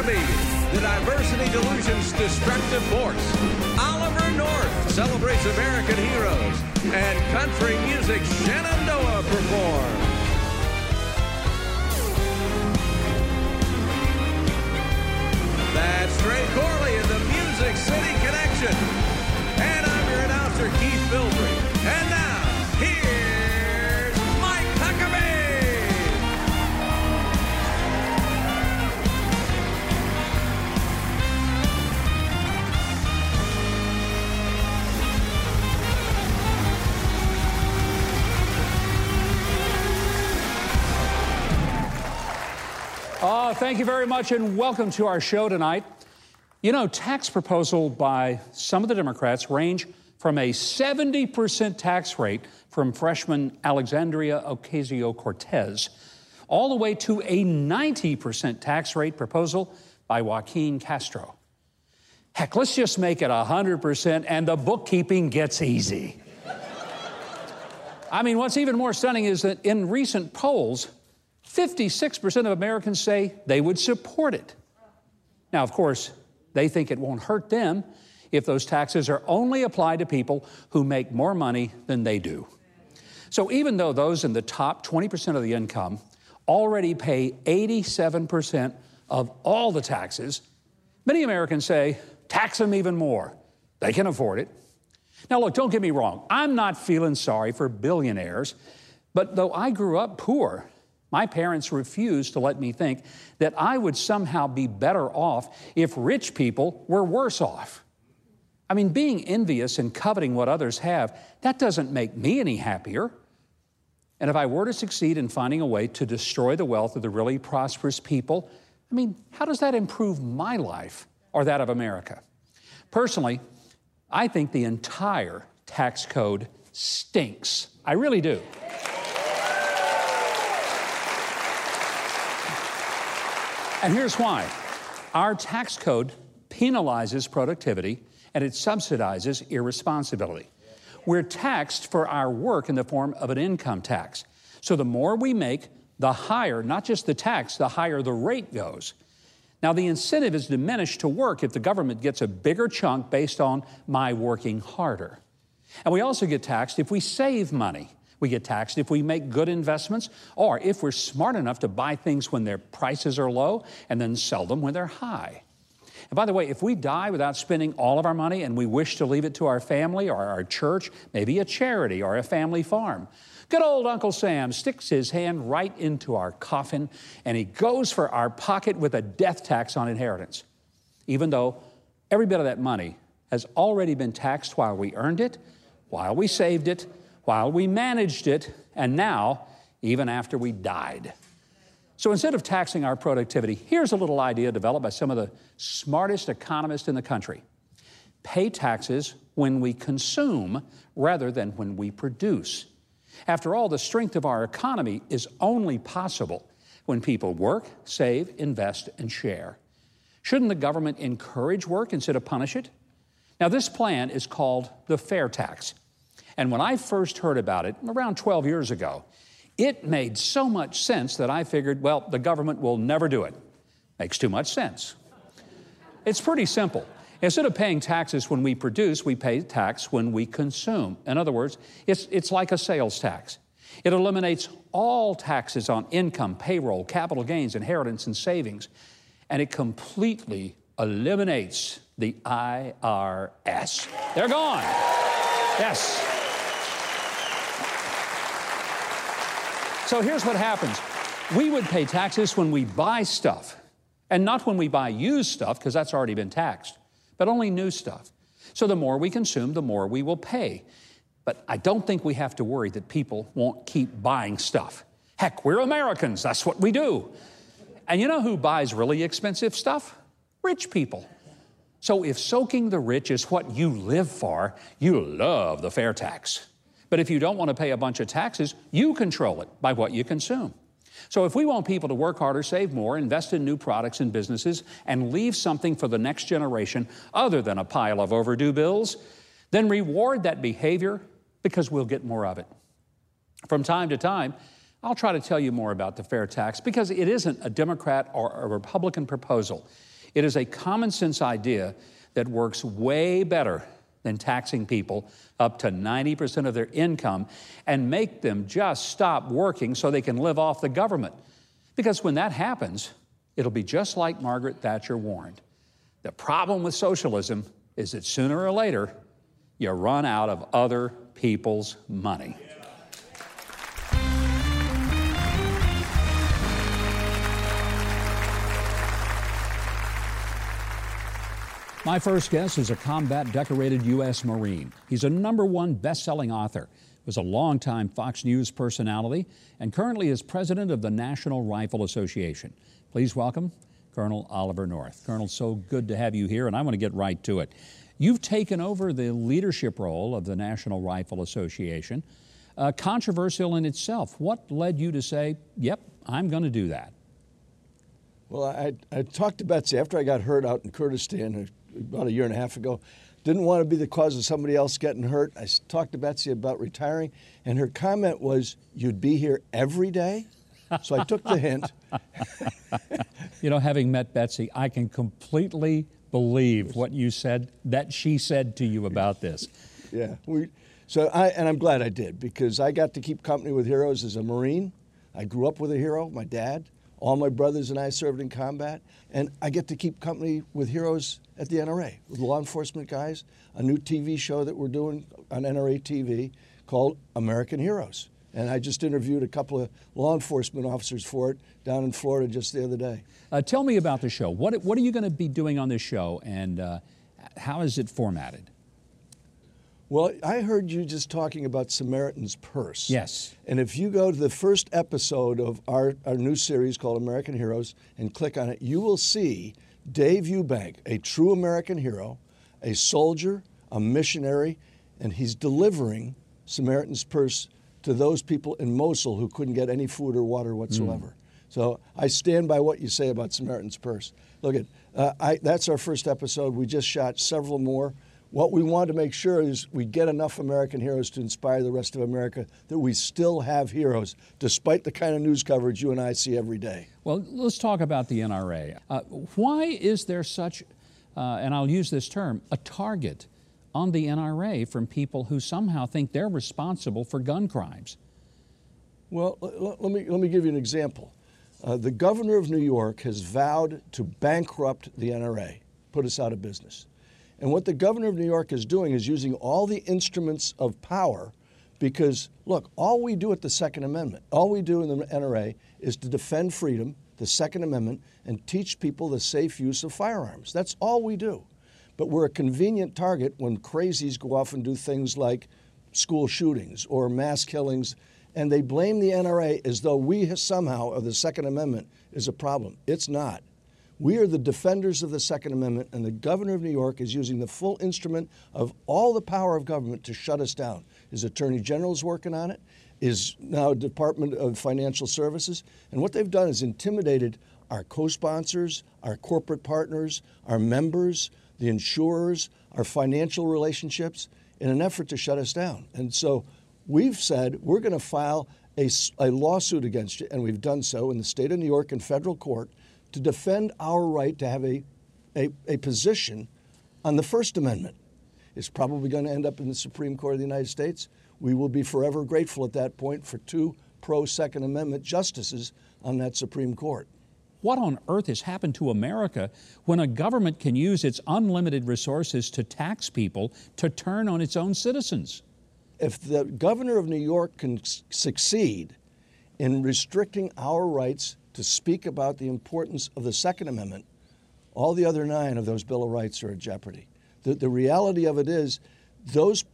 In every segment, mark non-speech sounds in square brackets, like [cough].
Huckabee, the diversity delusion's destructive force. Oliver North celebrates American heroes. And country music Shenandoah performs. That's Trey Corley in the Music City Connection. Oh, thank you very much, and welcome to our show tonight. You know, tax proposal by some of the Democrats range from a 70% tax rate from freshman Alexandria Ocasio Cortez all the way to a 90% tax rate proposal by Joaquin Castro. Heck, let's just make it 100% and the bookkeeping gets easy. I mean, what's even more stunning is that in recent polls, 56% of Americans say they would support it. Now, of course, they think it won't hurt them if those taxes are only applied to people who make more money than they do. So, even though those in the top 20% of the income already pay 87% of all the taxes, many Americans say, tax them even more. They can afford it. Now, look, don't get me wrong. I'm not feeling sorry for billionaires, but though I grew up poor, my parents refused to let me think that I would somehow be better off if rich people were worse off. I mean, being envious and coveting what others have, that doesn't make me any happier. And if I were to succeed in finding a way to destroy the wealth of the really prosperous people, I mean, how does that improve my life or that of America? Personally, I think the entire tax code stinks. I really do. And here's why our tax code penalizes productivity and it subsidizes irresponsibility. We're taxed for our work in the form of an income tax. So the more we make, the higher, not just the tax, the higher the rate goes. Now, the incentive is diminished to work if the government gets a bigger chunk based on my working harder. And we also get taxed if we save money. We get taxed if we make good investments or if we're smart enough to buy things when their prices are low and then sell them when they're high. And by the way, if we die without spending all of our money and we wish to leave it to our family or our church, maybe a charity or a family farm, good old Uncle Sam sticks his hand right into our coffin and he goes for our pocket with a death tax on inheritance, even though every bit of that money has already been taxed while we earned it, while we saved it, while we managed it, and now, even after we died. So instead of taxing our productivity, here's a little idea developed by some of the smartest economists in the country pay taxes when we consume rather than when we produce. After all, the strength of our economy is only possible when people work, save, invest, and share. Shouldn't the government encourage work instead of punish it? Now, this plan is called the fair tax. And when I first heard about it, around 12 years ago, it made so much sense that I figured, well, the government will never do it. Makes too much sense. It's pretty simple. Instead of paying taxes when we produce, we pay tax when we consume. In other words, it's, it's like a sales tax. It eliminates all taxes on income, payroll, capital gains, inheritance, and savings, and it completely eliminates the IRS. They're gone. Yes. So here's what happens we would pay taxes when we buy stuff, and not when we buy used stuff, because that's already been taxed, but only new stuff. So the more we consume, the more we will pay. But I don't think we have to worry that people won't keep buying stuff. Heck, we're Americans, that's what we do. And you know who buys really expensive stuff? Rich people. So if soaking the rich is what you live for, you love the fair tax. But if you don't want to pay a bunch of taxes, you control it by what you consume. So if we want people to work harder, save more, invest in new products and businesses, and leave something for the next generation other than a pile of overdue bills, then reward that behavior because we'll get more of it. From time to time, I'll try to tell you more about the fair tax because it isn't a Democrat or a Republican proposal. It is a common sense idea that works way better than taxing people up to 90% of their income and make them just stop working so they can live off the government. Because when that happens, it'll be just like Margaret Thatcher warned. The problem with socialism is that sooner or later, you run out of other people's money. My first guest is a combat decorated U.S. Marine. He's a number one best selling author, was a longtime Fox News personality, and currently is president of the National Rifle Association. Please welcome Colonel Oliver North. Colonel, so good to have you here, and I want to get right to it. You've taken over the leadership role of the National Rifle Association, uh, controversial in itself. What led you to say, yep, I'm going to do that? Well, I, I talked to Betsy after I got hurt out in Kurdistan about a year and a half ago. Didn't want to be the cause of somebody else getting hurt. I talked to Betsy about retiring, and her comment was, You'd be here every day? So I took the hint. [laughs] you know, having met Betsy, I can completely believe what you said, that she said to you about this. Yeah. We, so I, and I'm glad I did because I got to keep company with heroes as a Marine. I grew up with a hero, my dad. All my brothers and I served in combat, and I get to keep company with heroes at the NRA, with law enforcement guys. A new TV show that we're doing on NRA TV called American Heroes. And I just interviewed a couple of law enforcement officers for it down in Florida just the other day. Uh, tell me about the show. What, what are you going to be doing on this show, and uh, how is it formatted? Well, I heard you just talking about Samaritan's Purse. Yes. And if you go to the first episode of our, our new series called American Heroes and click on it, you will see Dave Eubank, a true American hero, a soldier, a missionary, and he's delivering Samaritan's Purse to those people in Mosul who couldn't get any food or water whatsoever. Mm. So I stand by what you say about Samaritan's Purse. Look at uh, I, that's our first episode. We just shot several more. What we want to make sure is we get enough American heroes to inspire the rest of America that we still have heroes, despite the kind of news coverage you and I see every day. Well, let's talk about the NRA. Uh, why is there such, uh, and I'll use this term, a target on the NRA from people who somehow think they're responsible for gun crimes? Well, let me, let me give you an example. Uh, the governor of New York has vowed to bankrupt the NRA, put us out of business. And what the governor of New York is doing is using all the instruments of power because, look, all we do at the Second Amendment, all we do in the NRA is to defend freedom, the Second Amendment, and teach people the safe use of firearms. That's all we do. But we're a convenient target when crazies go off and do things like school shootings or mass killings, and they blame the NRA as though we somehow, or the Second Amendment, is a problem. It's not. We are the defenders of the Second Amendment, and the governor of New York is using the full instrument of all the power of government to shut us down. His attorney general is working on it, is now Department of Financial Services, and what they've done is intimidated our co sponsors, our corporate partners, our members, the insurers, our financial relationships in an effort to shut us down. And so we've said we're going to file a, a lawsuit against you, and we've done so in the state of New York in federal court to defend our right to have a, a, a position on the First Amendment. It's probably going to end up in the Supreme Court of the United States. We will be forever grateful at that point for two pro Second Amendment justices on that Supreme Court. What on earth has happened to America when a government can use its unlimited resources to tax people to turn on its own citizens? If the governor of New York can succeed in restricting our rights to speak about the importance of the Second Amendment, all the other nine of those Bill of Rights are at jeopardy. The, the reality of it is, those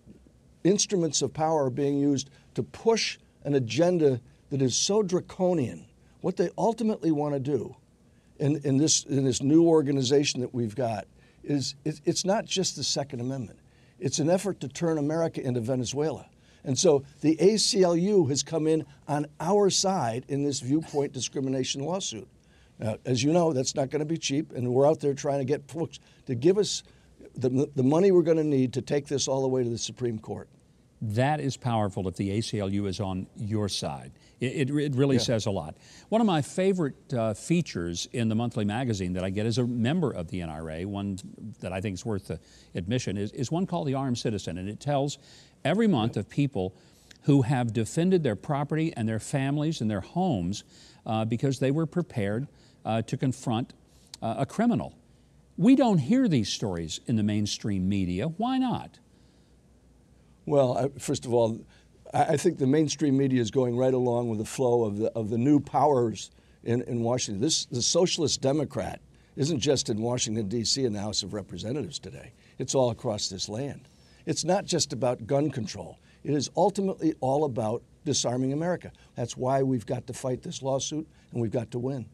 instruments of power are being used to push an agenda that is so draconian. What they ultimately want to do in, in, this, in this new organization that we've got is it, it's not just the Second Amendment, it's an effort to turn America into Venezuela. And so the ACLU has come in on our side in this viewpoint discrimination lawsuit. Now, as you know, that's not going to be cheap, and we're out there trying to get folks to give us the, the money we're going to need to take this all the way to the Supreme Court. that is powerful if the ACLU is on your side. It, it, it really yeah. says a lot. One of my favorite uh, features in the monthly magazine that I get as a member of the NRA, one that I think is worth the admission, is, is one called The Armed Citizen. And it tells every month of people who have defended their property and their families and their homes uh, because they were prepared uh, to confront uh, a criminal. We don't hear these stories in the mainstream media. Why not? Well, first of all, I think the mainstream media is going right along with the flow of the, of the new powers in, in Washington. This, the socialist Democrat isn't just in Washington, D.C. and the House of Representatives today, it's all across this land. It's not just about gun control, it is ultimately all about disarming America. That's why we've got to fight this lawsuit and we've got to win.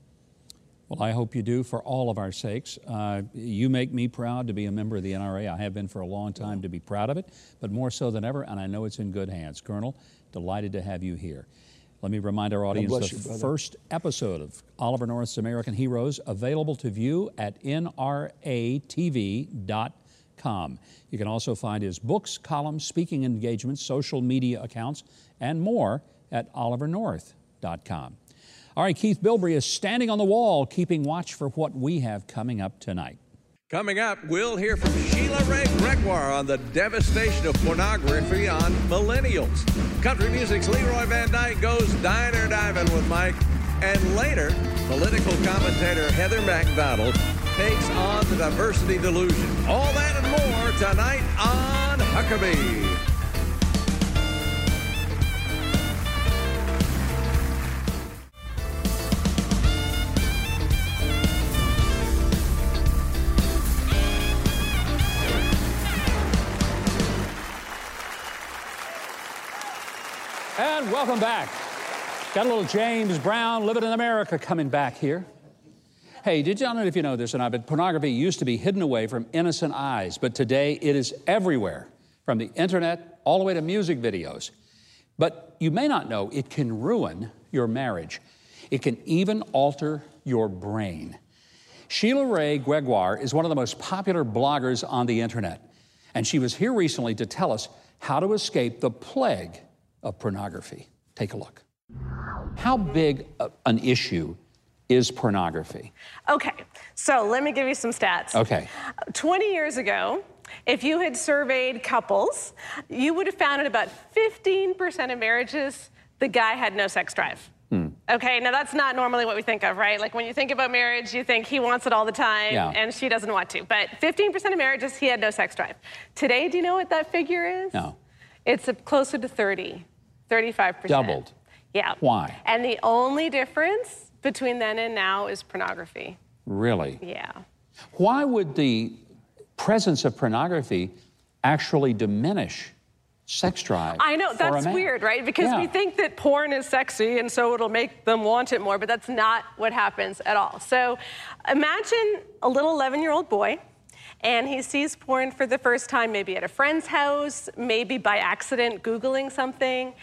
Well, I hope you do for all of our sakes. Uh, you make me proud to be a member of the NRA. I have been for a long time to be proud of it, but more so than ever, and I know it's in good hands. Colonel, delighted to have you here. Let me remind our audience the you, first episode of Oliver North's American Heroes available to view at nratv.com. You can also find his books, columns, speaking engagements, social media accounts, and more at olivernorth.com. All right, Keith Bilbrey is standing on the wall, keeping watch for what we have coming up tonight. Coming up, we'll hear from Sheila Wray Gregoire on the devastation of pornography on millennials. Country music's Leroy Van Dyke goes diner diving with Mike. And later, political commentator Heather Mac Donald takes on the diversity delusion. All that and more tonight on Huckabee. And welcome back. Got a little James Brown living in America coming back here. Hey, did you know if you know this or not, but pornography used to be hidden away from innocent eyes, but today it is everywhere, from the internet all the way to music videos. But you may not know it can ruin your marriage. It can even alter your brain. Sheila Wray Gregoire is one of the most popular bloggers on the internet, and she was here recently to tell us how to escape the plague of pornography. Take a look. How big an issue is pornography? Okay, so let me give you some stats. Okay. 20 years ago, if you had surveyed couples, you would have found in about 15% of marriages, the guy had no sex drive. Hmm. Okay, now that's not normally what we think of, right? Like when you think about marriage, you think he wants it all the time yeah. and she doesn't want to. But 15% of marriages, he had no sex drive. Today, do you know what that figure is? No. It's closer to 30. 35%. Doubled. Yeah. Why? And the only difference between then and now is pornography. Really? Yeah. Why would the presence of pornography actually diminish sex drive? I know, that's weird, right? Because yeah. we think that porn is sexy and so it'll make them want it more, but that's not what happens at all. So imagine a little 11 year old boy and he sees porn for the first time, maybe at a friend's house, maybe by accident Googling something,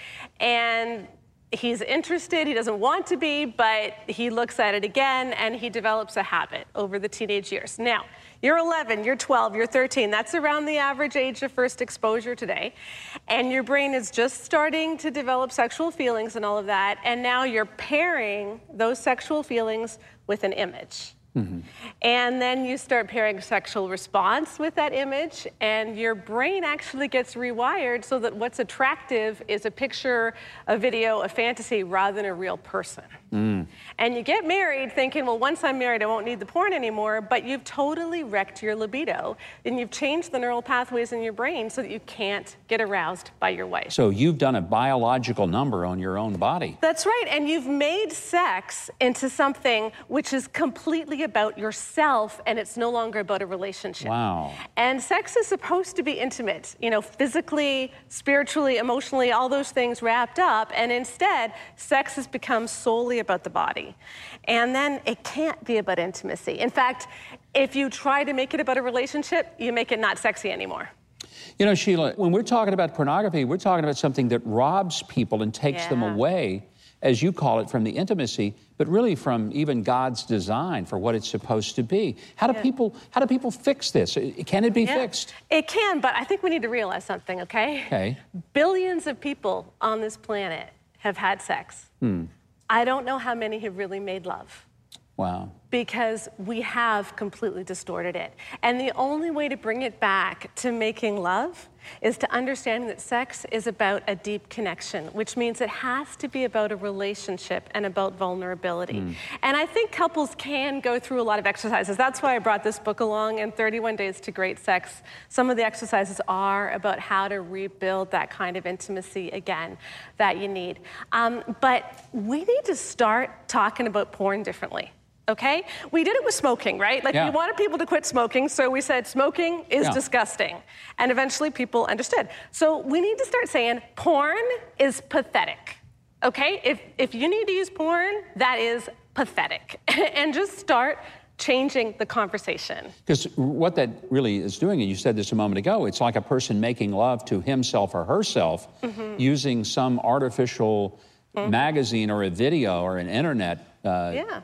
and he's interested, he doesn't want to be, but he looks at it again and he develops a habit over the teenage years. Now, you're 11, you're 12, you're 13. That's around the average age of first exposure today. And your brain is just starting to develop sexual feelings and all of that. And now you're pairing those sexual feelings with an image. Mm-hmm. And then you start pairing sexual response with that image, and your brain actually gets rewired so that what's attractive is a picture, a video, a fantasy rather than a real person. Mm. And you get married thinking, well, once I'm married, I won't need the porn anymore, but you've totally wrecked your libido, and you've changed the neural pathways in your brain so that you can't get aroused by your wife. So you've done a biological number on your own body. That's right, and you've made sex into something which is completely about yourself and it's no longer about a relationship. Wow. And sex is supposed to be intimate, you know, physically, spiritually, emotionally, all those things wrapped up. And instead, sex has become solely about the body. And then it can't be about intimacy. In fact, if you try to make it about a relationship, you make it not sexy anymore. You know, Sheila, when we're talking about pornography, we're talking about something that robs people and takes yeah. them away as you call it, from the intimacy, but really from even God's design for what it's supposed to be. How do yeah. people how do people fix this? Can it be yeah. fixed? It can, but I think we need to realize something, okay? Okay. Billions of people on this planet have had sex. Hmm. I don't know how many have really made love. Wow. Because we have completely distorted it. And the only way to bring it back to making love is to understand that sex is about a deep connection, which means it has to be about a relationship and about vulnerability. Mm. And I think couples can go through a lot of exercises. That's why I brought this book along in 31 Days to Great Sex. Some of the exercises are about how to rebuild that kind of intimacy again that you need. Um, but we need to start talking about porn differently okay? We did it with smoking, right? Like yeah. we wanted people to quit smoking, so we said smoking is yeah. disgusting. And eventually people understood. So we need to start saying porn is pathetic. Okay? If if you need to use porn, that is pathetic. [laughs] and just start changing the conversation. Because what that really is doing, and you said this a moment ago, it's like a person making love to himself or herself mm-hmm. using some artificial mm-hmm. magazine or a video or an internet uh, yeah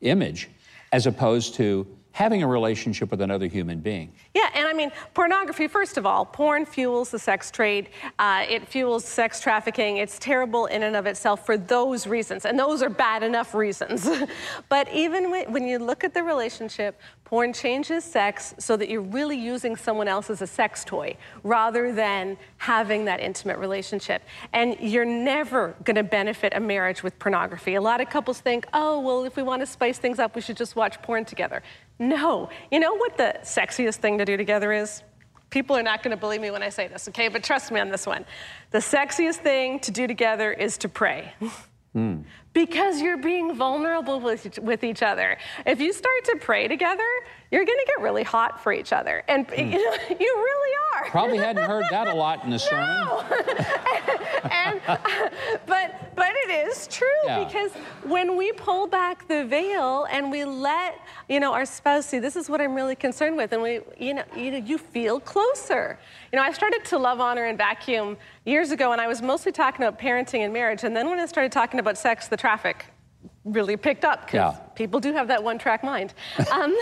image as opposed to having a relationship with another human being. Yeah, and I mean, pornography, first of all, porn fuels the sex trade, uh, it fuels sex trafficking. It's terrible in and of itself for those reasons, and those are bad enough reasons. [laughs] but even when you look at the relationship, porn changes sex so that you're really using someone else as a sex toy rather than having that intimate relationship. And you're never going to benefit a marriage with pornography. A lot of couples think, oh, well, if we want to spice things up, we should just watch porn together. No. You know what the sexiest thing to do together is? People are not going to believe me when I say this, okay? But trust me on this one. The sexiest thing to do together is to pray. Mm. Because you're being vulnerable with, with each other. If you start to pray together, you're going to get really hot for each other. And mm. you, know, [laughs] you really are. Probably hadn't heard that a lot in the [laughs] sermon. No. [laughs] and, but, but it is true yeah. because when we pull back the veil and we let you know our spouse see this is what I'm really concerned with, and we you know you, know, you feel closer. You know I started to love, honor, and vacuum years ago, and I was mostly talking about parenting and marriage, and then when I started talking about sex, the traffic really picked up because yeah. people do have that one track mind. [laughs] Um,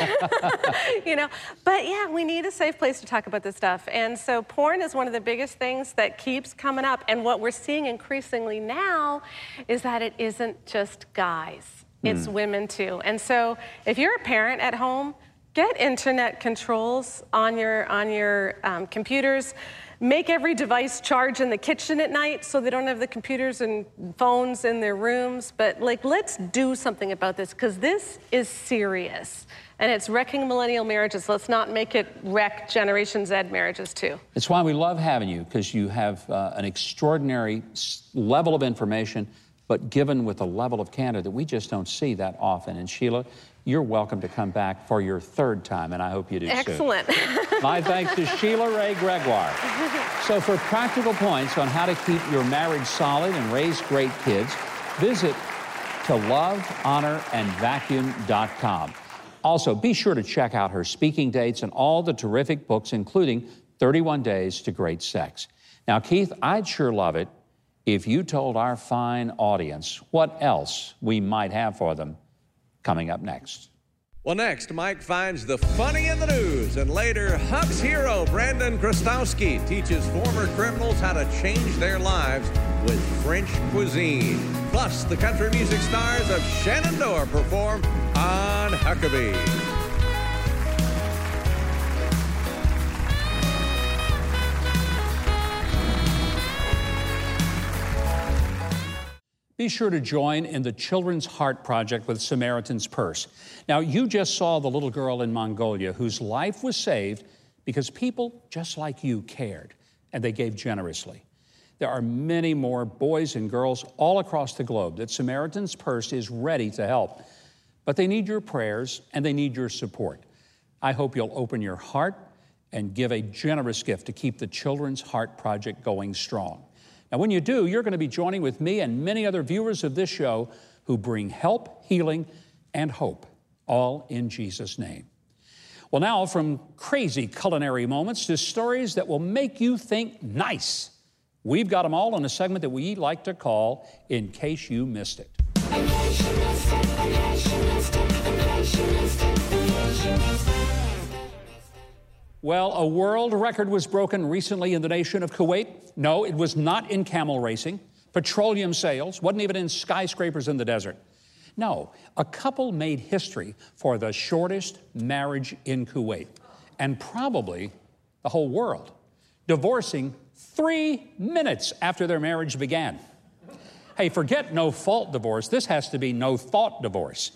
[laughs] you know, but yeah, we need a safe place to talk about this stuff. And so porn is one of the biggest things that keeps coming up. And what we're seeing increasingly now is that it isn't just guys, it's mm. women too. And so if you're a parent at home, get internet controls on your on your um, computers make every device charge in the kitchen at night so they don't have the computers and phones in their rooms. But like, let's do something about this because this is serious. And it's wrecking millennial marriages. Let's not make it wreck Generation Z marriages too. It's why we love having you because you have uh, an extraordinary level of information, but given with a level of candor that we just don't see that often. And Sheila, you're welcome to come back for your third time, and I hope you do Excellent. Excellent. [laughs] My thanks to Sheila Wray Gregoire. [laughs] So, for practical points on how to keep your marriage solid and raise great kids, visit to lovehonorandvacuum.com. Also, be sure to check out her speaking dates and all the terrific books, including 31 Days to Great Sex. Now, Keith, I'd sure love it if you told our fine audience what else we might have for them coming up next. Well, next, Mike finds the funny in the news, and later, Huck's hero, Brandon Chrostowski, teaches former criminals how to change their lives with French cuisine. Plus, the country music stars of Shenandoah perform on Huckabee. Be sure to join in the Children's Heart Project with Samaritan's Purse. Now, you just saw the little girl in Mongolia whose life was saved because people just like you cared and they gave generously. There are many more boys and girls all across the globe that Samaritan's Purse is ready to help. But they need your prayers and they need your support. I hope you'll open your heart and give a generous gift to keep the Children's Heart Project going strong. Now, when you do, you're going to be joining with me and many other viewers of this show who bring help, healing, and hope, all in Jesus' name. Well, now, from crazy culinary moments to stories that will make you think nice. We've got them all in a segment that we like to call In Case You Missed It. Well, a world record was broken recently in the nation of Kuwait. No, it was not in camel racing, petroleum sales, wasn't even in skyscrapers in the desert. No, a couple made history for the shortest marriage in Kuwait, and probably the whole world, divorcing three minutes after their marriage began. Hey, forget no fault divorce. This has to be no thought divorce.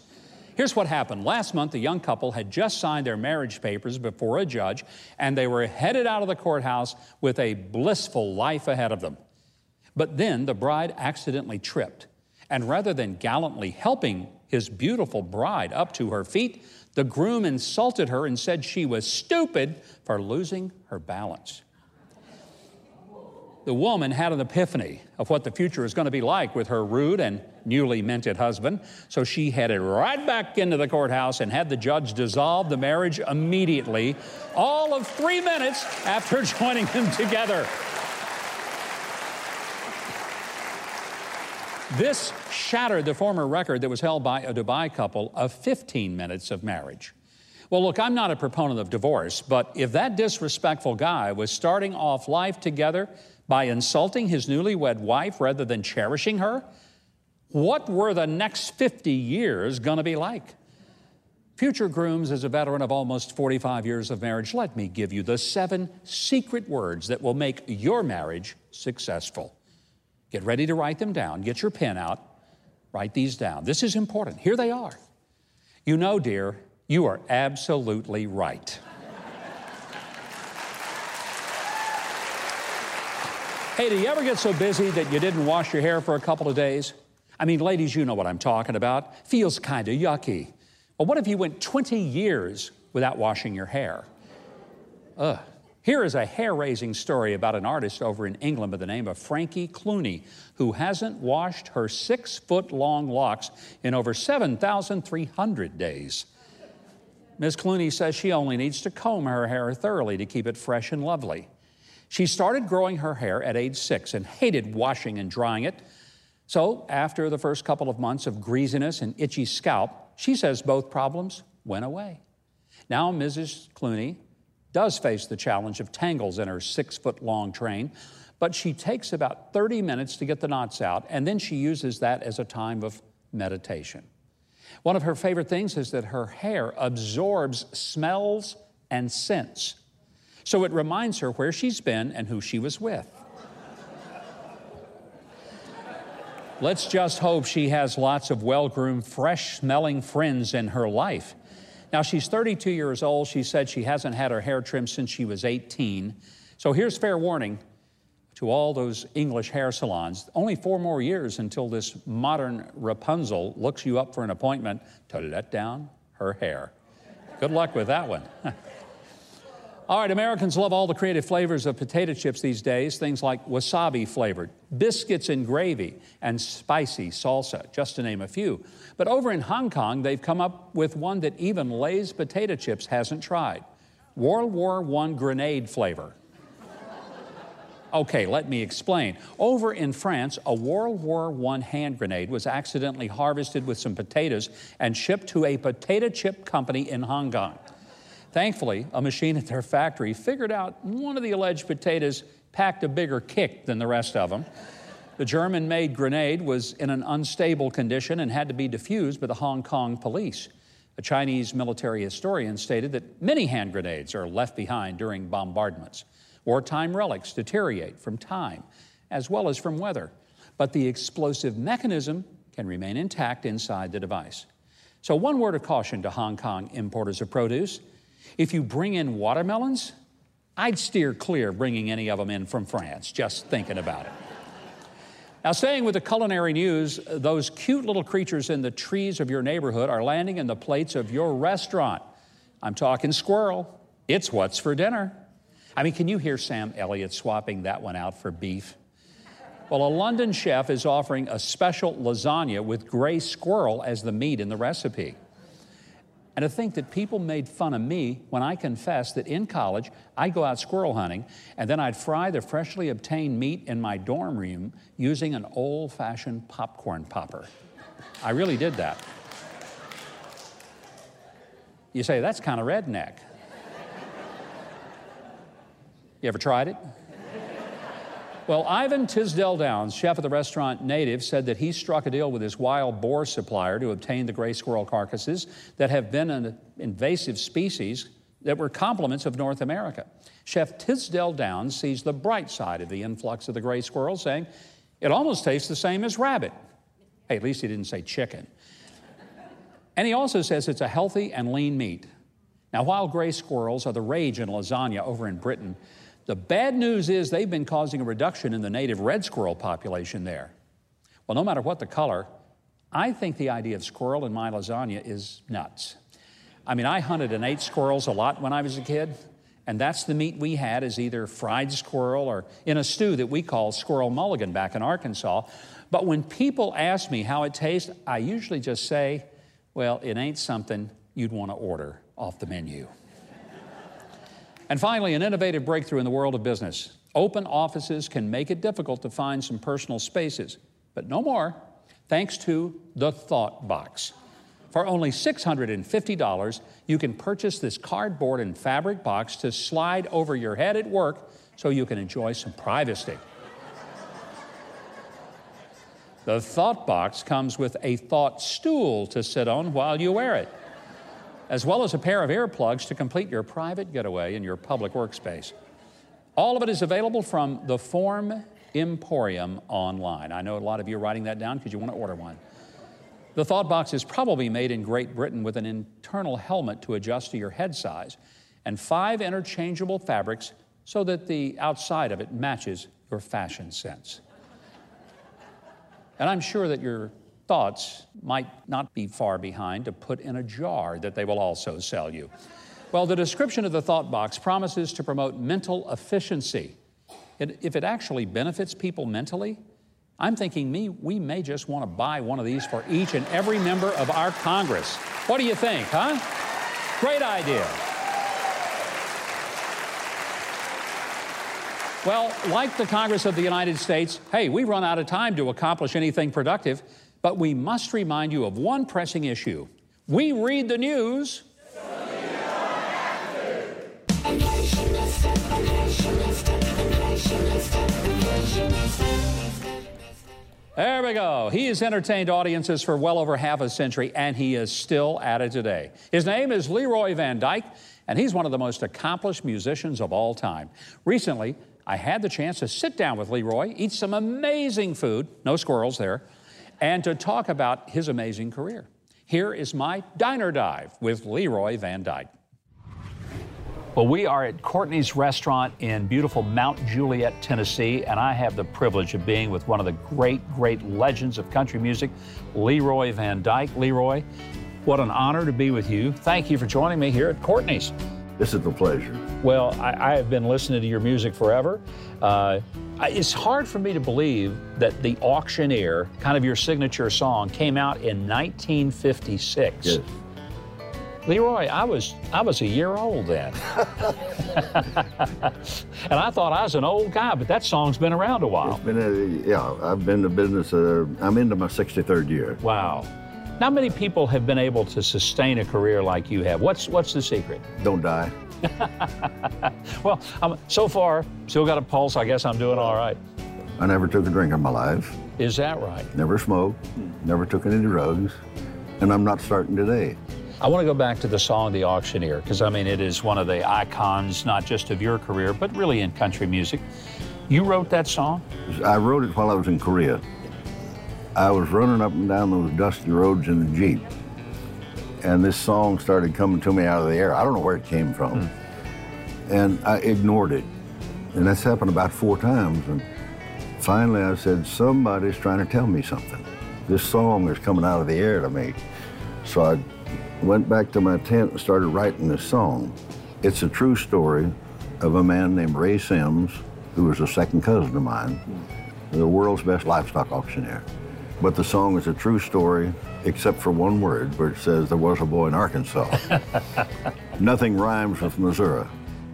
Here's what happened. Last month, a young couple had just signed their marriage papers before a judge, and they were headed out of the courthouse with a blissful life ahead of them. But then the bride accidentally tripped, and rather than gallantly helping his beautiful bride up to her feet, the groom insulted her and said she was stupid for losing her balance the woman had an epiphany of what the future is going to be like with her rude and newly minted husband. So she headed right back into the courthouse and had the judge dissolve the marriage immediately, all of three minutes after [laughs] joining them together. This shattered the former record that was held by a Dubai couple of 15 minutes of marriage. Well, look, I'm not a proponent of divorce, but if that disrespectful guy was starting off life together by insulting his newlywed wife rather than cherishing her? What were the next 50 years going to be like? Future grooms, as a veteran of almost 45 years of marriage, let me give you the seven secret words that will make your marriage successful. Get ready to write them down. Get your pen out. Write these down. This is important. Here they are. You know, dear, you are absolutely right. Hey, do you ever get so busy that you didn't wash your hair for a couple of days? I mean, ladies, you know what I'm talking about. Feels kind of yucky. Well, what if you went 20 years without washing your hair? Ugh. Here is a hair raising story about an artist over in England by the name of Frankie Clooney, who hasn't washed her six foot long locks in over 7,300 days. Ms. Clooney says she only needs to comb her hair thoroughly to keep it fresh and lovely. She started growing her hair at age six and hated washing and drying it. So, after the first couple of months of greasiness and itchy scalp, she says both problems went away. Now, Mrs. Clooney does face the challenge of tangles in her six foot long train, but she takes about 30 minutes to get the knots out, and then she uses that as a time of meditation. One of her favorite things is that her hair absorbs smells and scents. So it reminds her where she's been and who she was with. Let's just hope she has lots of well groomed, fresh smelling friends in her life. Now, she's 32 years old. She said she hasn't had her hair trimmed since she was 18. So here's fair warning to all those English hair salons. Only four more years until this modern Rapunzel looks you up for an appointment to let down her hair. Good luck with that one. [laughs] All right, Americans love all the creative flavors of potato chips these days, things like wasabi flavored, biscuits and gravy, and spicy salsa, just to name a few. But over in Hong Kong, they've come up with one that even Lay's potato chips hasn't tried World War I grenade flavor. Okay, let me explain. Over in France, a World War I hand grenade was accidentally harvested with some potatoes and shipped to a potato chip company in Hong Kong. Thankfully, a machine at their factory figured out one of the alleged potatoes packed a bigger kick than the rest of them. The German made grenade was in an unstable condition and had to be defused by the Hong Kong police. A Chinese military historian stated that many hand grenades are left behind during bombardments. Wartime relics deteriorate from time as well as from weather, but the explosive mechanism can remain intact inside the device. So, one word of caution to Hong Kong importers of produce if you bring in watermelons, I'd steer clear bringing any of them in from France, just thinking about it. Now, staying with the culinary news, those cute little creatures in the trees of your neighborhood are landing in the plates of your restaurant. I'm talking squirrel. It's what's for dinner. I mean, can you hear Sam Elliott swapping that one out for beef? Well, a London chef is offering a special lasagna with gray squirrel as the meat in the recipe. And to think that people made fun of me when I confessed that in college I'd go out squirrel hunting and then I'd fry the freshly obtained meat in my dorm room using an old fashioned popcorn popper. I really did that. You say, that's kind of redneck. You ever tried it? Well, Ivan Tisdall-Downes, chef of the restaurant Native, said that he struck a deal with his wild boar supplier to obtain the gray squirrel carcasses that have been an invasive species that were complements of North America. Chef Tisdall-Downes sees the bright side of the influx of the gray squirrel, saying, It almost tastes the same as rabbit. Hey, at least he didn't say chicken. and he also says it's a healthy and lean meat. Now, while gray squirrels are the rage in lasagna over in Britain, the bad news is they've been causing a reduction in the native red squirrel population there. Well, no matter what the color, I think the idea of squirrel in my lasagna is nuts. I mean, I hunted and ate squirrels a lot when I was a kid, and that's the meat we had is either fried squirrel or in a stew that we call squirrel mulligan back in Arkansas. But when people ask me how it tastes, I usually just say, well, it ain't something you'd want to order off the menu. And finally, an innovative breakthrough in the world of business. Open offices can make it difficult to find some personal spaces, but no more, thanks to the Thought Box. For only $650, you can purchase this cardboard and fabric box to slide over your head at work so you can enjoy some privacy. the Thought Box comes with a thought stool to sit on while you wear it as well as a pair of earplugs to complete your private getaway in your public workspace. All of it is available from the Form Emporium online. I know a lot of you are writing that down because you want to order one. The Thought Box is probably made in Great Britain with an internal helmet to adjust to your head size and five interchangeable fabrics so that the outside of it matches your fashion sense. And I'm sure that your thoughts might not be far behind to put in a jar that they will also sell you. Well, the description of the thought box promises to promote mental efficiency. It, if it actually benefits people mentally, I'm thinking me, we may just want to buy one of these for each and every member of our Congress. What do you think, huh? Great idea. Well, like the Congress of the United States, hey, we run out of time to accomplish anything productive. But we must remind you of one pressing issue. We read the news. There we go. He has entertained audiences for well over half a century, and he is still at it today. His name is Leroy Van Dyke, and he's one of the most accomplished musicians of all time. Recently, I had the chance to sit down with Leroy, eat some amazing food, no squirrels there, and to talk about his amazing career. Here is my diner dive with Leroy Van Dyke. Well, we are at Courtney's Restaurant in beautiful Mount Juliet, Tennessee, and I have the privilege of being with one of the great, great legends of country music, Leroy Van Dyke. Leroy, what an honor to be with you. Thank you for joining me here at Courtney's. This is a pleasure. Well, I, I have been listening to your music forever. Uh, it's hard for me to believe that The Auctioneer, kind of your signature song, came out in 1956. Yes. Leroy, I was I was a year old then, [laughs] and I thought I was an old guy, but that song's been around a while. It's been a, yeah, I've been in business. Uh, I'm into my 63rd year. Wow. Not many people have been able to sustain a career like you have. What's what's the secret? Don't die. [laughs] well, I'm, so far, still got a pulse. I guess I'm doing all right. I never took a drink in my life. Is that right? Never smoked. Never took any drugs, and I'm not starting today. I want to go back to the song The Auctioneer, because I mean, it is one of the icons, not just of your career, but really in country music. You wrote that song? I wrote it while I was in Korea. I was running up and down those dusty roads in the Jeep, and this song started coming to me out of the air. I don't know where it came from. Hmm. And I ignored it. And that's happened about four times. And finally I said, somebody's trying to tell me something. This song is coming out of the air to me. So I went back to my tent and started writing this song. It's a true story of a man named Ray Sims, who was a second cousin of mine, the world's best livestock auctioneer. But the song is a true story, except for one word where it says there was a boy in Arkansas. [laughs] Nothing rhymes with Missouri.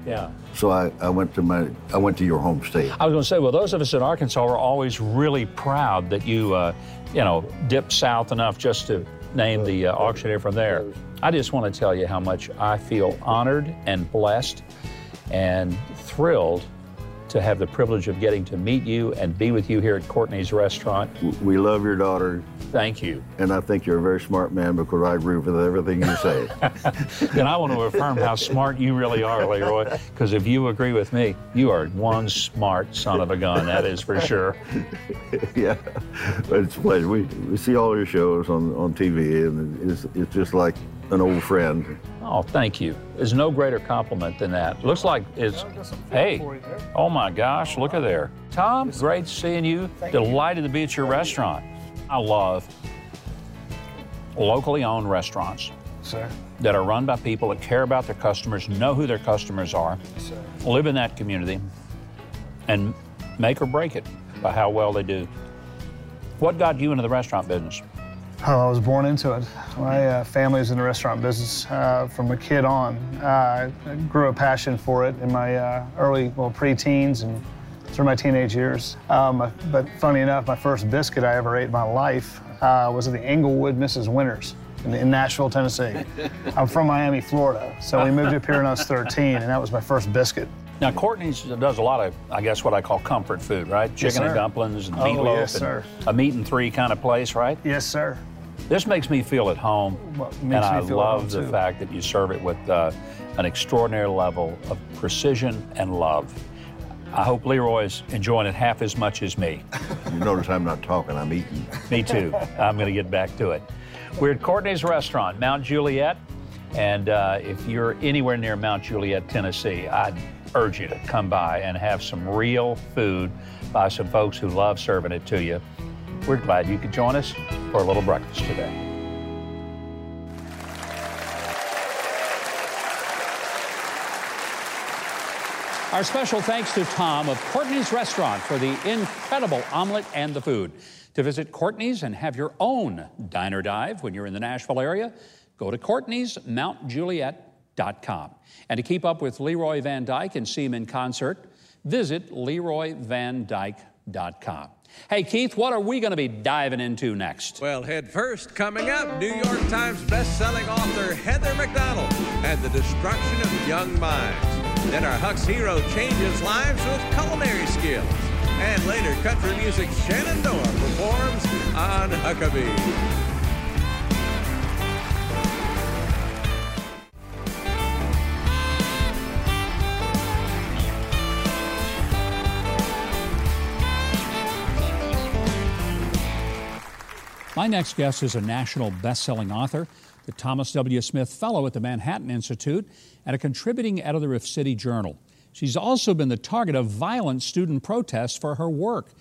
Yeah. So I, I went to my I went to your home state. I was going to say, well, those of us in Arkansas are always really proud that you, uh, you know, dipped south enough just to name the uh, auctioneer from there. I just want to tell you how much I feel honored and blessed and thrilled to have the privilege of getting to meet you and be with you here at Courtney's restaurant. We love your daughter. Thank you. And I think you're a very smart man because I agree with everything you say. [laughs] and I want to affirm how smart you really are, Leroy, because if you agree with me, you are one smart son of a gun, that is for sure. [laughs] yeah, but it's a pleasure. We, we see all your shows on, on TV, and it's, it's just like an old friend. Oh, thank you. There's no greater compliment than that. Looks like it's, hey, oh my gosh, look at there. Tom, great seeing you. Delighted to be at your restaurant. I love locally owned restaurants Sir. that are run by people that care about their customers, know who their customers are, Sir. live in that community, and make or break it by how well they do. What got you into the restaurant business? Oh, I was born into it. My uh, family was in the restaurant business uh, from a kid on. Uh, I grew a passion for it in my uh, early, well, pre-teens and through my teenage years. Um, but funny enough, my first biscuit I ever ate in my life uh, was at the Englewood Mrs. Winner's in, in Nashville, Tennessee. [laughs] I'm from Miami, Florida, so we moved up here when I was [laughs] 13, and that was my first biscuit. Now, Courtney's does a lot of, I guess, what I call comfort food, right? Chicken and dumplings and Oh, meatloaf. yes, and sir. A meat and three kind of place, right? Yes, sir. This makes me feel at home, Well, and I love the too. fact that you serve it with uh, an extraordinary level of precision and love. I hope Leroy's enjoying it half as much as me. You notice I'm not talking, I'm eating. Me too. I'm going to get back to it. We're at Courtney's Restaurant, Mount Juliet. And uh, if you're anywhere near Mount Juliet, Tennessee, I'd urge you to come by and have some real food by some folks who love serving it to you. We're glad you could join us for a little breakfast today. Our special thanks to Tom of Courtney's Restaurant for the incredible omelet and the food. To visit Courtney's and have your own diner dive when you're in the Nashville area, go to courtneysmountjuliet.com. And to keep up with Leroy Van Dyke and see him in concert, visit leroyvandyke.com. Hey, Keith, what are we going to be diving into next? Well, head first, coming up, New York Times best-selling author Heather Mac Donald and the destruction of young minds. Then our Huck's hero changes lives with culinary skills. And later, country music Shenandoah performs on Huckabee. My next guest is a national best-selling author, the Thomas W. Smith Fellow at the Manhattan Institute, and a contributing editor of City Journal. She's also been the target of violent student protests for her work.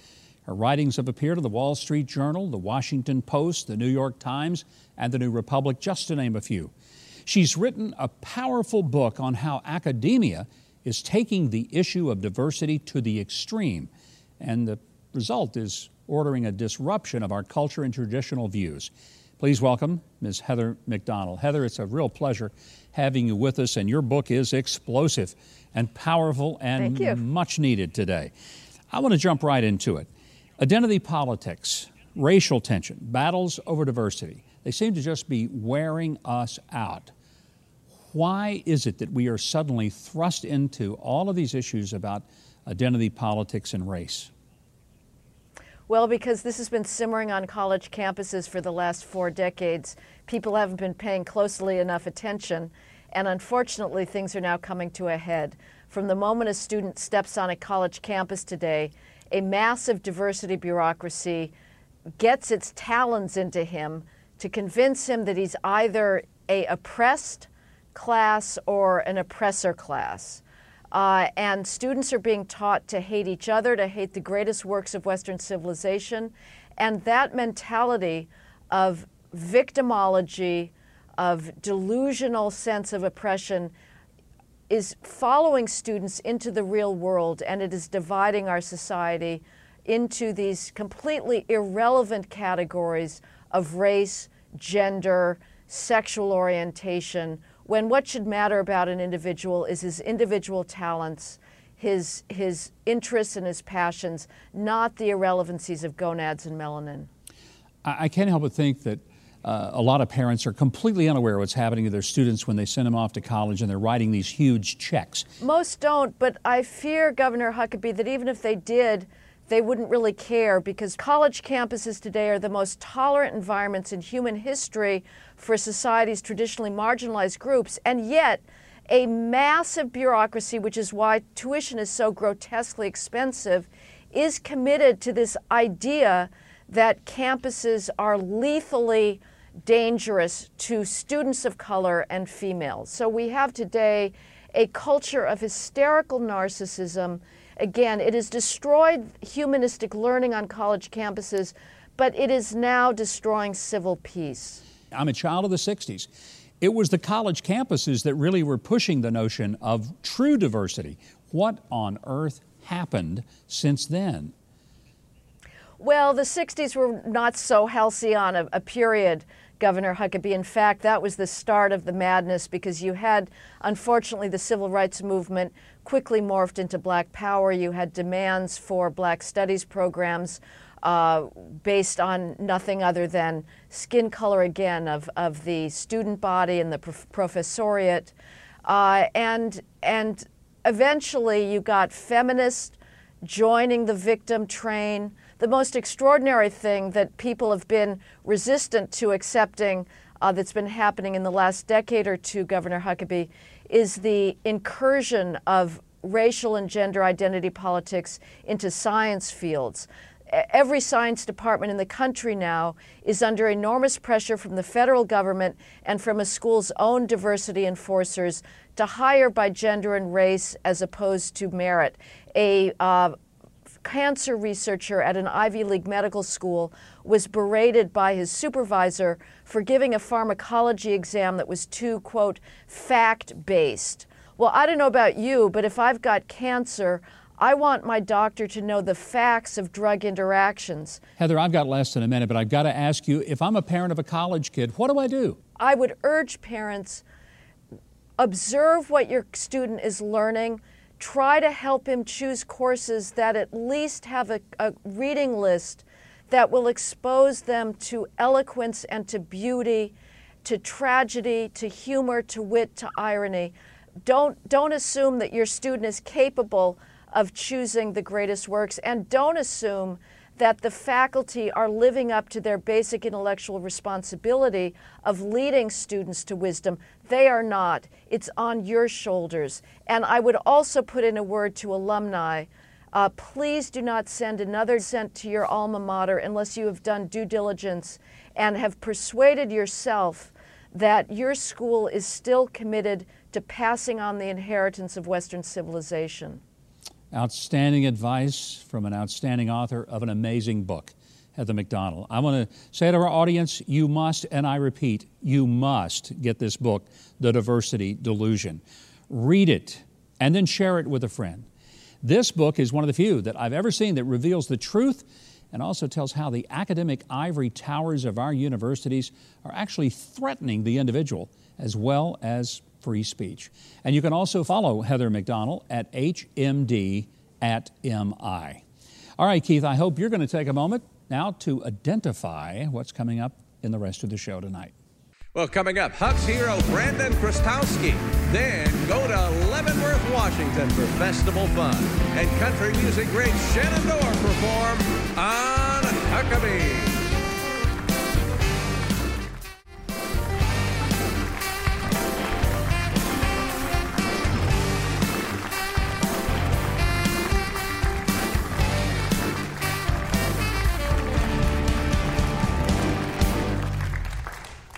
Her writings have appeared in the Wall Street Journal, the Washington Post, the New York Times, and the New Republic, just to name a few. She's written a powerful book on how academia is taking the issue of diversity to the extreme, and the result is ordering a disruption of our culture and traditional views. Please welcome Ms. Heather Mac Donald. Heather, it's a real pleasure having you with us, and your book is explosive and powerful and much needed today. I want to jump right into it. Identity politics, racial tension, battles over diversity, they seem to just be wearing us out. Why is it that we are suddenly thrust into all of these issues about identity politics and race? Well, because this has been simmering on college campuses for the last four decades, people haven't been paying closely enough attention, and unfortunately, things are now coming to a head. From the moment a student steps on a college campus today, a massive diversity bureaucracy gets its talons into him to convince him that he's either a oppressed class or an oppressor class. Uh, and students are being taught to hate each other, to hate the greatest works of Western civilization. And that mentality of victimology, of delusional sense of oppression, is following students into the real world and it is dividing our society into these completely irrelevant categories of race, gender, sexual orientation, when what should matter about an individual is his individual talents, his, his interests and his passions, not the irrelevancies of gonads and melanin. I, I can't help but think that uh, a lot of parents are completely unaware of what's happening to their students when they send them off to college and they're writing these huge checks. Most don't, but I fear, Governor Huckabee, that even if they did, they wouldn't really care because college campuses today are the most tolerant environments in human history for society's traditionally marginalized groups, and yet a massive bureaucracy, which is why tuition is so grotesquely expensive, is committed to this idea that campuses are lethally dangerous to students of color and females. So we have today a culture of hysterical narcissism. Again, it has destroyed humanistic learning on college campuses, but it is now destroying civil peace. I'm a child of the 60s. It was the college campuses that really were pushing the notion of true diversity. What on earth happened since then? Well, the 60s were not so halcyon a, a period, Governor Huckabee. In fact, that was the start of the madness because you had, unfortunately, the civil rights movement quickly morphed into black power. You had demands for black studies programs uh, based on nothing other than skin color, again, of, of the student body and the prof- professoriate. Uh, and, and eventually, you got feminists joining the victim train the most extraordinary thing that people have been resistant to accepting uh, that's been happening in the last decade or two, Governor Huckabee, is the incursion of racial and gender identity politics into science fields. Every science department in the country now is under enormous pressure from the federal government and from a school's own diversity enforcers to hire by gender and race as opposed to merit. A uh, cancer researcher at an Ivy League medical school was berated by his supervisor for giving a pharmacology exam that was too, quote, fact based. Well, I don't know about you, but if I've got cancer, I want my doctor to know the facts of drug interactions. Heather, I've got less than a minute, but I've got to ask you if I'm a parent of a college kid, what do I do? I would urge parents observe what your student is learning try to help him choose courses that at least have a, a reading list that will expose them to eloquence and to beauty, to tragedy, to humor, to wit, to irony. Don't, don't assume that your student is capable of choosing the greatest works, and don't assume that the faculty are living up to their basic intellectual responsibility of leading students to wisdom. They are not. It's on your shoulders. And I would also put in a word to alumni. Uh, please do not send another cent to your alma mater unless you have done due diligence and have persuaded yourself that your school is still committed to passing on the inheritance of Western civilization. Outstanding advice from an outstanding author of an amazing book, Heather Mac Donald. I want to say to our audience, you must, and I repeat, you must get this book, The Diversity Delusion. Read it and then share it with a friend. This book is one of the few that I've ever seen that reveals the truth and also tells how the academic ivory towers of our universities are actually threatening the individual as well as free speech. And you can also follow Heather Mac Donald at HMD at MI. All right, Keith, I hope you're going to take a moment now to identify what's coming up in the rest of the show tonight. Well, coming up, Huck's hero Brandon Chrostowski. Then go to Leavenworth, Washington for festival fun. And country music great Shenandoah perform on Huckabee.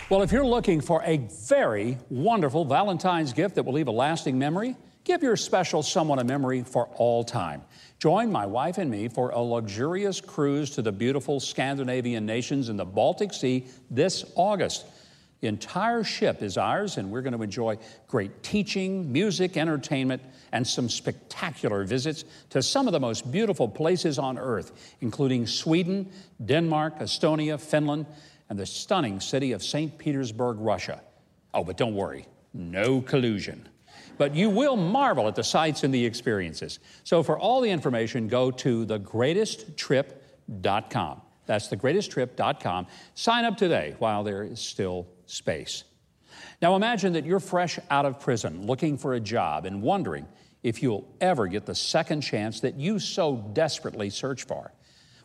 Well, if you're looking for a very wonderful Valentine's gift that will leave a lasting memory, give your special someone a memory for all time. Join my wife and me for a luxurious cruise to the beautiful Scandinavian nations in the Baltic Sea this August. The entire ship is ours, and we're going to enjoy great teaching, music, entertainment, and some spectacular visits to some of the most beautiful places on earth, including Sweden, Denmark, Estonia, Finland, and the stunning city of St. Petersburg, Russia. Oh, but don't worry, no collusion. But you will marvel at the sights and the experiences. So, for all the information, go to thegreatesttrip.com. That's thegreatesttrip.com. Sign up today while there is still space. Now, imagine that you're fresh out of prison looking for a job and wondering if you'll ever get the second chance that you so desperately search for.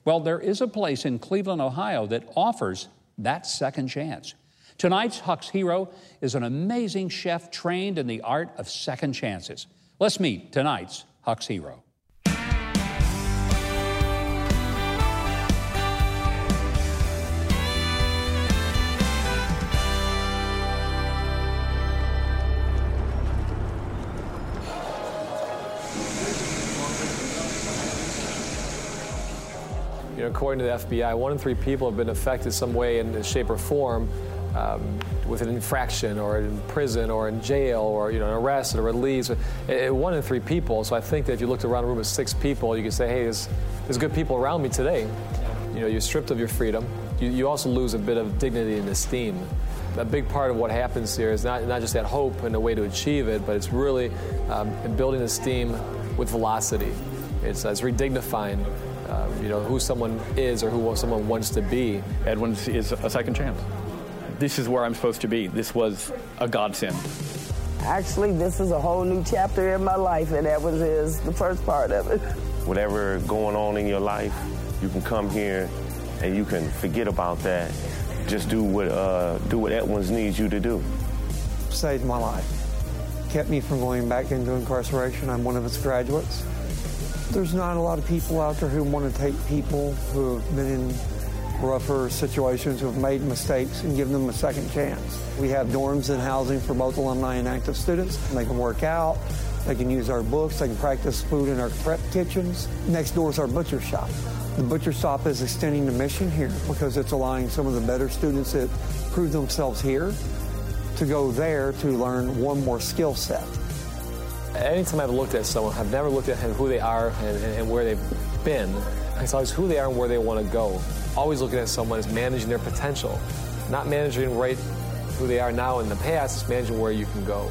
Well, there is a place in Cleveland, Ohio that offers that second chance. Tonight's Huck's hero is an amazing chef trained in the art of second chances. Let's meet tonight's Huck's hero. According to the FBI, one in three people have been affected some way in shape or form um, with an infraction or in prison or in jail or you know an arrest or release. It, one in three people. So I think that if you looked around a room with six people, you could say, hey, there's, there's good people around me today. You know, you're stripped of your freedom. You, you also lose a bit of dignity and esteem. A big part of what happens here is not, not just that hope and a way to achieve it, but it's really um, building esteem with velocity. It's, uh, it's redignifying um, you know, who someone is or who someone wants to be. Edwin's is a second chance. This is where I'm supposed to be. This was a godsend. Actually, this is a whole new chapter in my life, and Edwin's is the first part of it. Whatever going on in your life, you can come here and you can forget about that. Just do what uh, do what Edwin's needs you to do. Saved my life. Kept me from going back into incarceration. I'm one of its graduates. There's not a lot of people out there who want to take people who have been in rougher situations, who have made mistakes, and give them a second chance. We have dorms and housing for both alumni and active students. They can work out, they can use our books, they can practice food in our prep kitchens. Next door is our butcher shop. The butcher shop is extending the mission here because it's allowing some of the better students that prove themselves here to go there to learn one more skill set. Anytime I've looked at someone, I've never looked at who they are and, and, where they've been. It's always who they are and where they want to go. Always looking at someone as managing their potential, not managing right who they are now in the past, it's managing where you can go.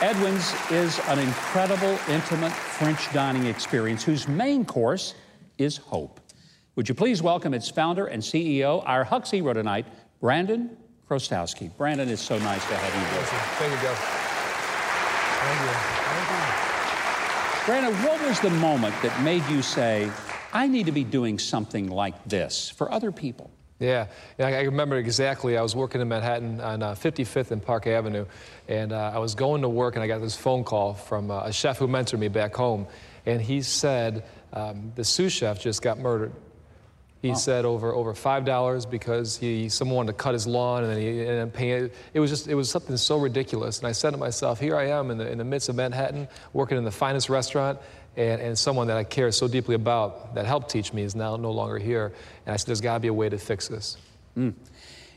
Edwin's is an incredible, intimate French dining experience whose main course is hope. Would you please welcome its founder and CEO, our hero tonight, Brandon Chrostowski. Brandon, it's so nice to have you here. Thank you, Joe. Thank you. Brandon, what was the moment that made you say, I need to be doing something like this for other people? Yeah, yeah, I remember exactly. I was working in Manhattan on uh, 55th and Park Avenue, and uh, I was going to work, and I got this phone call from uh, a chef who mentored me back home, and he said um, the sous chef just got murdered. He wow. said over over five dollars because he someone wanted to cut his lawn and then he ended up paying it. It was just it was something so ridiculous. And I said to myself, here I am in the in the midst of Manhattan, working in the finest restaurant, and, and someone that I care so deeply about that helped teach me is now no longer here. And I said, there's got to be a way to fix this. Mm.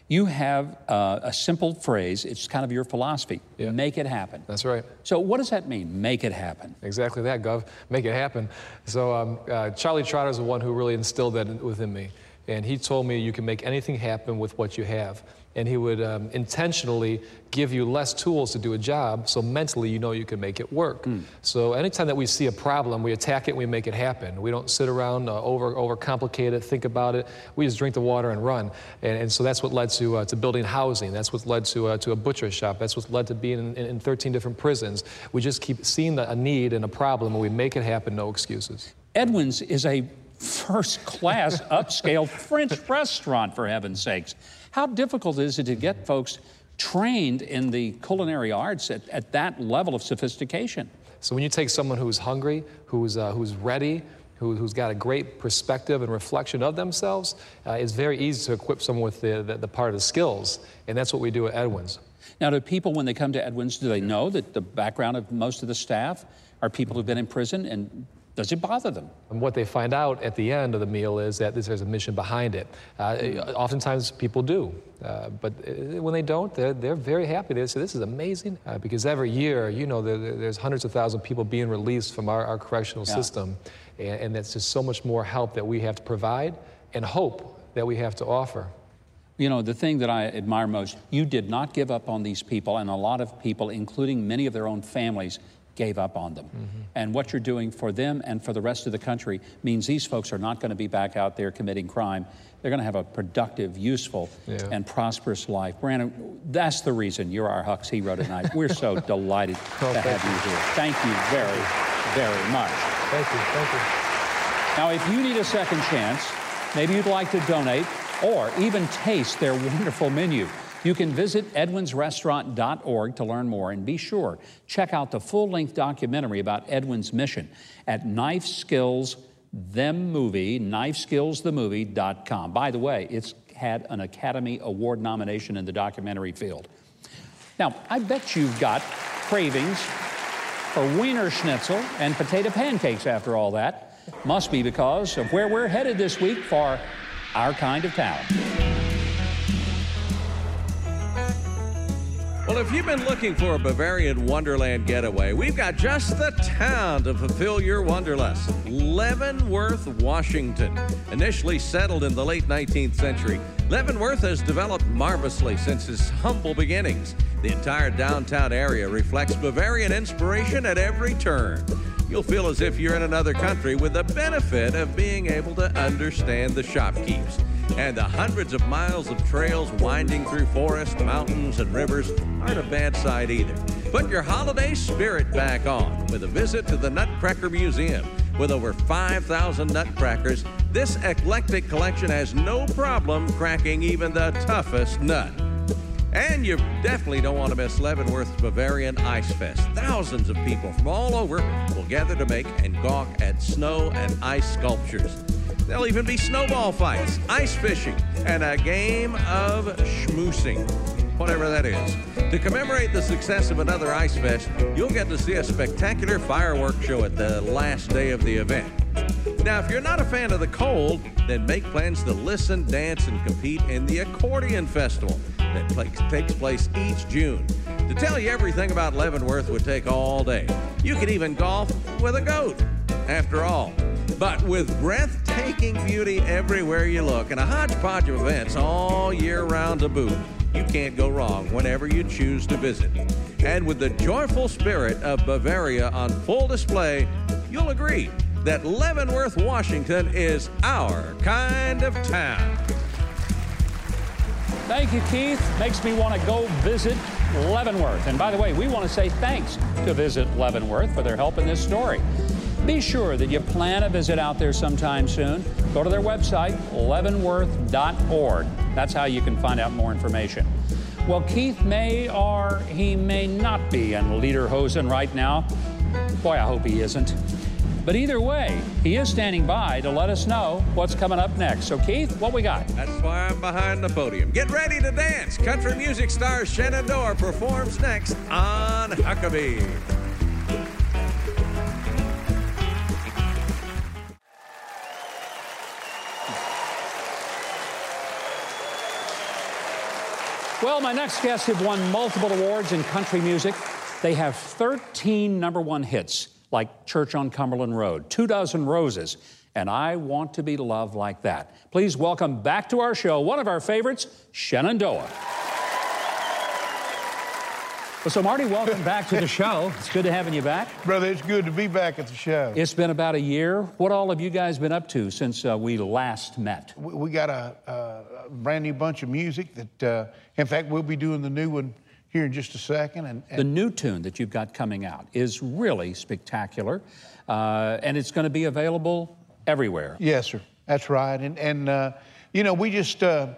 You have uh, a simple phrase, it's kind of your philosophy yeah. make it happen. That's right. So, what does that mean, make it happen? Exactly that, Gov. Make it happen. So, um, uh, Charlie Trotter is the one who really instilled that within me. And he told me you can make anything happen with what you have and he would um, intentionally give you less tools to do a job so mentally you know you can make it work. Mm. so anytime that we see a problem we attack it and we make it happen. We don't sit around uh, over overcomplicate it think about it. We just drink the water and run. And, and so that's what led to, uh, to building housing. That's what led to, uh, to a butcher shop. That's what led to being in, in 13 different prisons. We just keep seeing the, a need and a problem and we make it happen no excuses. Edwin's is a first class upscale french restaurant for heaven's sakes how difficult is it to get folks trained in the culinary arts at, at that level of sophistication? So when you take someone who's hungry, who's, uh, who's ready, who, has got a great perspective and reflection of themselves, uh, it's very easy to equip someone with the, the, the, part of the skills. And that's what we do at Edwin's. Now, do people, when they come to Edwin's, do they know that the background of most of the staff are people who've been in prison and Does it bother them? And what they find out at the end of the meal is that there's a mission behind it. Uh, oftentimes people do, uh, but uh, when they don't, they're, they're very happy. They say, This is amazing uh, because every year, you know, there, there's hundreds of thousands of people being released from our, our correctional Yeah. system. And, and that's just so much more help that we have to provide and hope that we have to offer. You know, the thing that I admire most, you did not give up on these people, and a lot of people, including many of their own families, gave up on them. Mm-hmm. And what you're doing for them and for the rest of the country means these folks are not going to be back out there committing crime. They're going to have a productive, useful, Yeah. and prosperous life. Brandon, that's the reason you're our Huck's hero tonight. We're so [laughs] delighted Oh, to have you here. Thank you very, very much. Thank you, thank you. Now, if you need a second chance, maybe you'd like to donate or even taste their wonderful menu. You can visit edwinsrestaurant.org to learn more and be sure, check out the full length documentary about Edwin's mission at Knife Skills The Movie, knifeskillsthemovie.com. By the way, it's had an Academy Award nomination in the documentary field. Now, I bet you've got cravings for Wiener Schnitzel and potato pancakes after all that. Must be because of where we're headed this week for our kind of town. Well, if you've been looking for a Bavarian Wonderland getaway, we've got just the town to fulfill your wanderlust Leavenworth, Washington. Initially settled in the late 19th century, Leavenworth has developed marvelously since its humble beginnings. The entire downtown area reflects Bavarian inspiration at every turn. You'll feel as if you're in another country with the benefit of being able to understand the shopkeepers. And the hundreds of miles of trails winding through forests, mountains, and rivers aren't a bad sight either. Put your holiday spirit back on with a visit to the Nutcracker Museum. With over 5,000 nutcrackers, this eclectic collection has no problem cracking even the toughest nut. And you definitely don't want to miss Leavenworth's Bavarian Ice Fest. Thousands of people from all over will gather to make and gawk at snow and ice sculptures. There'll even be snowball fights, ice fishing, and a game of schmoosing, whatever that is. To commemorate the success of another Ice Fest, you'll get to see a spectacular fireworks show at the last day of the event. Now, if you're not a fan of the cold, then make plans to listen, dance, and compete in the Accordion Festival that takes place each June. To tell you everything about Leavenworth would take all day. You could even golf with a goat, after all. But with breathtaking beauty everywhere you look and a hodgepodge of events all year round to boot, you can't go wrong whenever you choose to visit. And with the joyful spirit of Bavaria on full display, you'll agree that Leavenworth, Washington is our kind of town. Thank you, Keith. Makes me want to go visit Leavenworth. And by the way, we want to say thanks to Visit Leavenworth for their help in this story. Be sure that you plan a visit out there sometime soon. Go to their website, leavenworth.org. That's how you can find out more information. Well, Keith may or he may not be in Lederhosen right now. Boy, I hope he isn't. But either way, he is standing by to let us know what's coming up next. So, Keith, what we got? That's why I'm behind the podium. Get ready to dance. Country music star Shenandoah performs next on Huckabee. Well, my next guests have won multiple awards in country music. They have 13 number one hits, like Church on Cumberland Road, Two Dozen Roses, and I Want to Be Loved Like That. Please welcome back to our show one of our favorites, Shenandoah. Well, so, Marty, welcome back to the [laughs] show. It's good to having you back. Brother, it's good to be back at the show. It's been about a year. What all have you guys been up to since uh, we last met? We, we got a, a, a brand new bunch of music that, uh, in fact, we'll be doing the new one here in just a second. And, and The new tune that you've got coming out is really spectacular, uh, and it's going to be available everywhere. yes, sir, that's right. And and uh, you know, we just uh,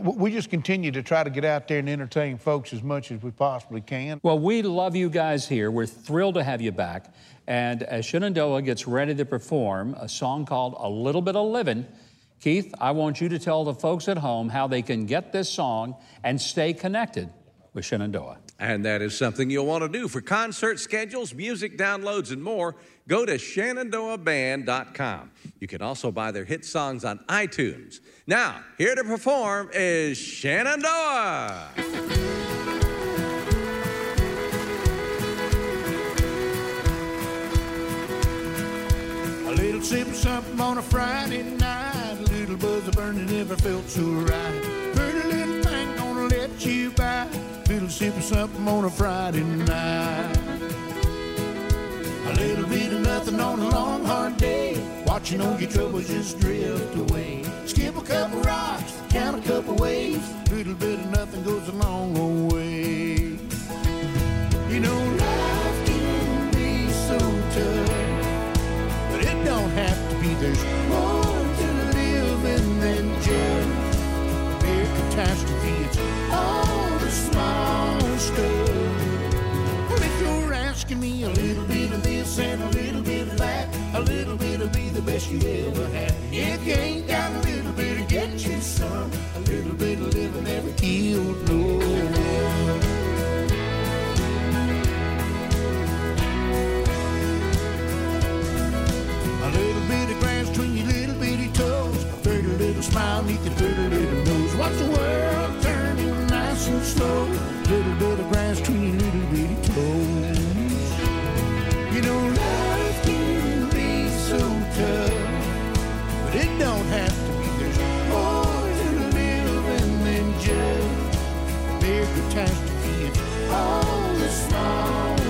we just continue to try to get out there and entertain folks as much as we possibly can. Well, we love you guys here. We're thrilled to have you back. And as Shenandoah gets ready to perform a song called A Little Bit of Living, Keith, I want you to tell the folks at home how they can get this song and stay connected with Shenandoah. And that is something you'll want to do. For concert schedules, music downloads, and more, go to shenandoahband.com. You can also buy their hit songs on iTunes. Now, here to perform is Shenandoah. A little sip of something on a Friday night. A little buzz of burning never felt so right. Pretty little thing gonna let you by. Little sip of something on a Friday night. A little bit of nothing on a long hard day. Watching all your troubles just drift away. Skip a couple rocks, count a couple waves. A Little bit of nothing goes a long, long way. You know, life can be so tough. But it don't have to be. There's more to living than just mere catastrophe. It's all the small asking me a little bit of this and a little bit of that, a little bit of be the best you ever had. If you ain't got a little bit of get you some, a little bit of living never killed no one. A little bit of grass between your little bitty toes. Pretty little smile neath your pretty little nose. Watch the world turning nice and slow. Little bit of grass between catastrophe. All the small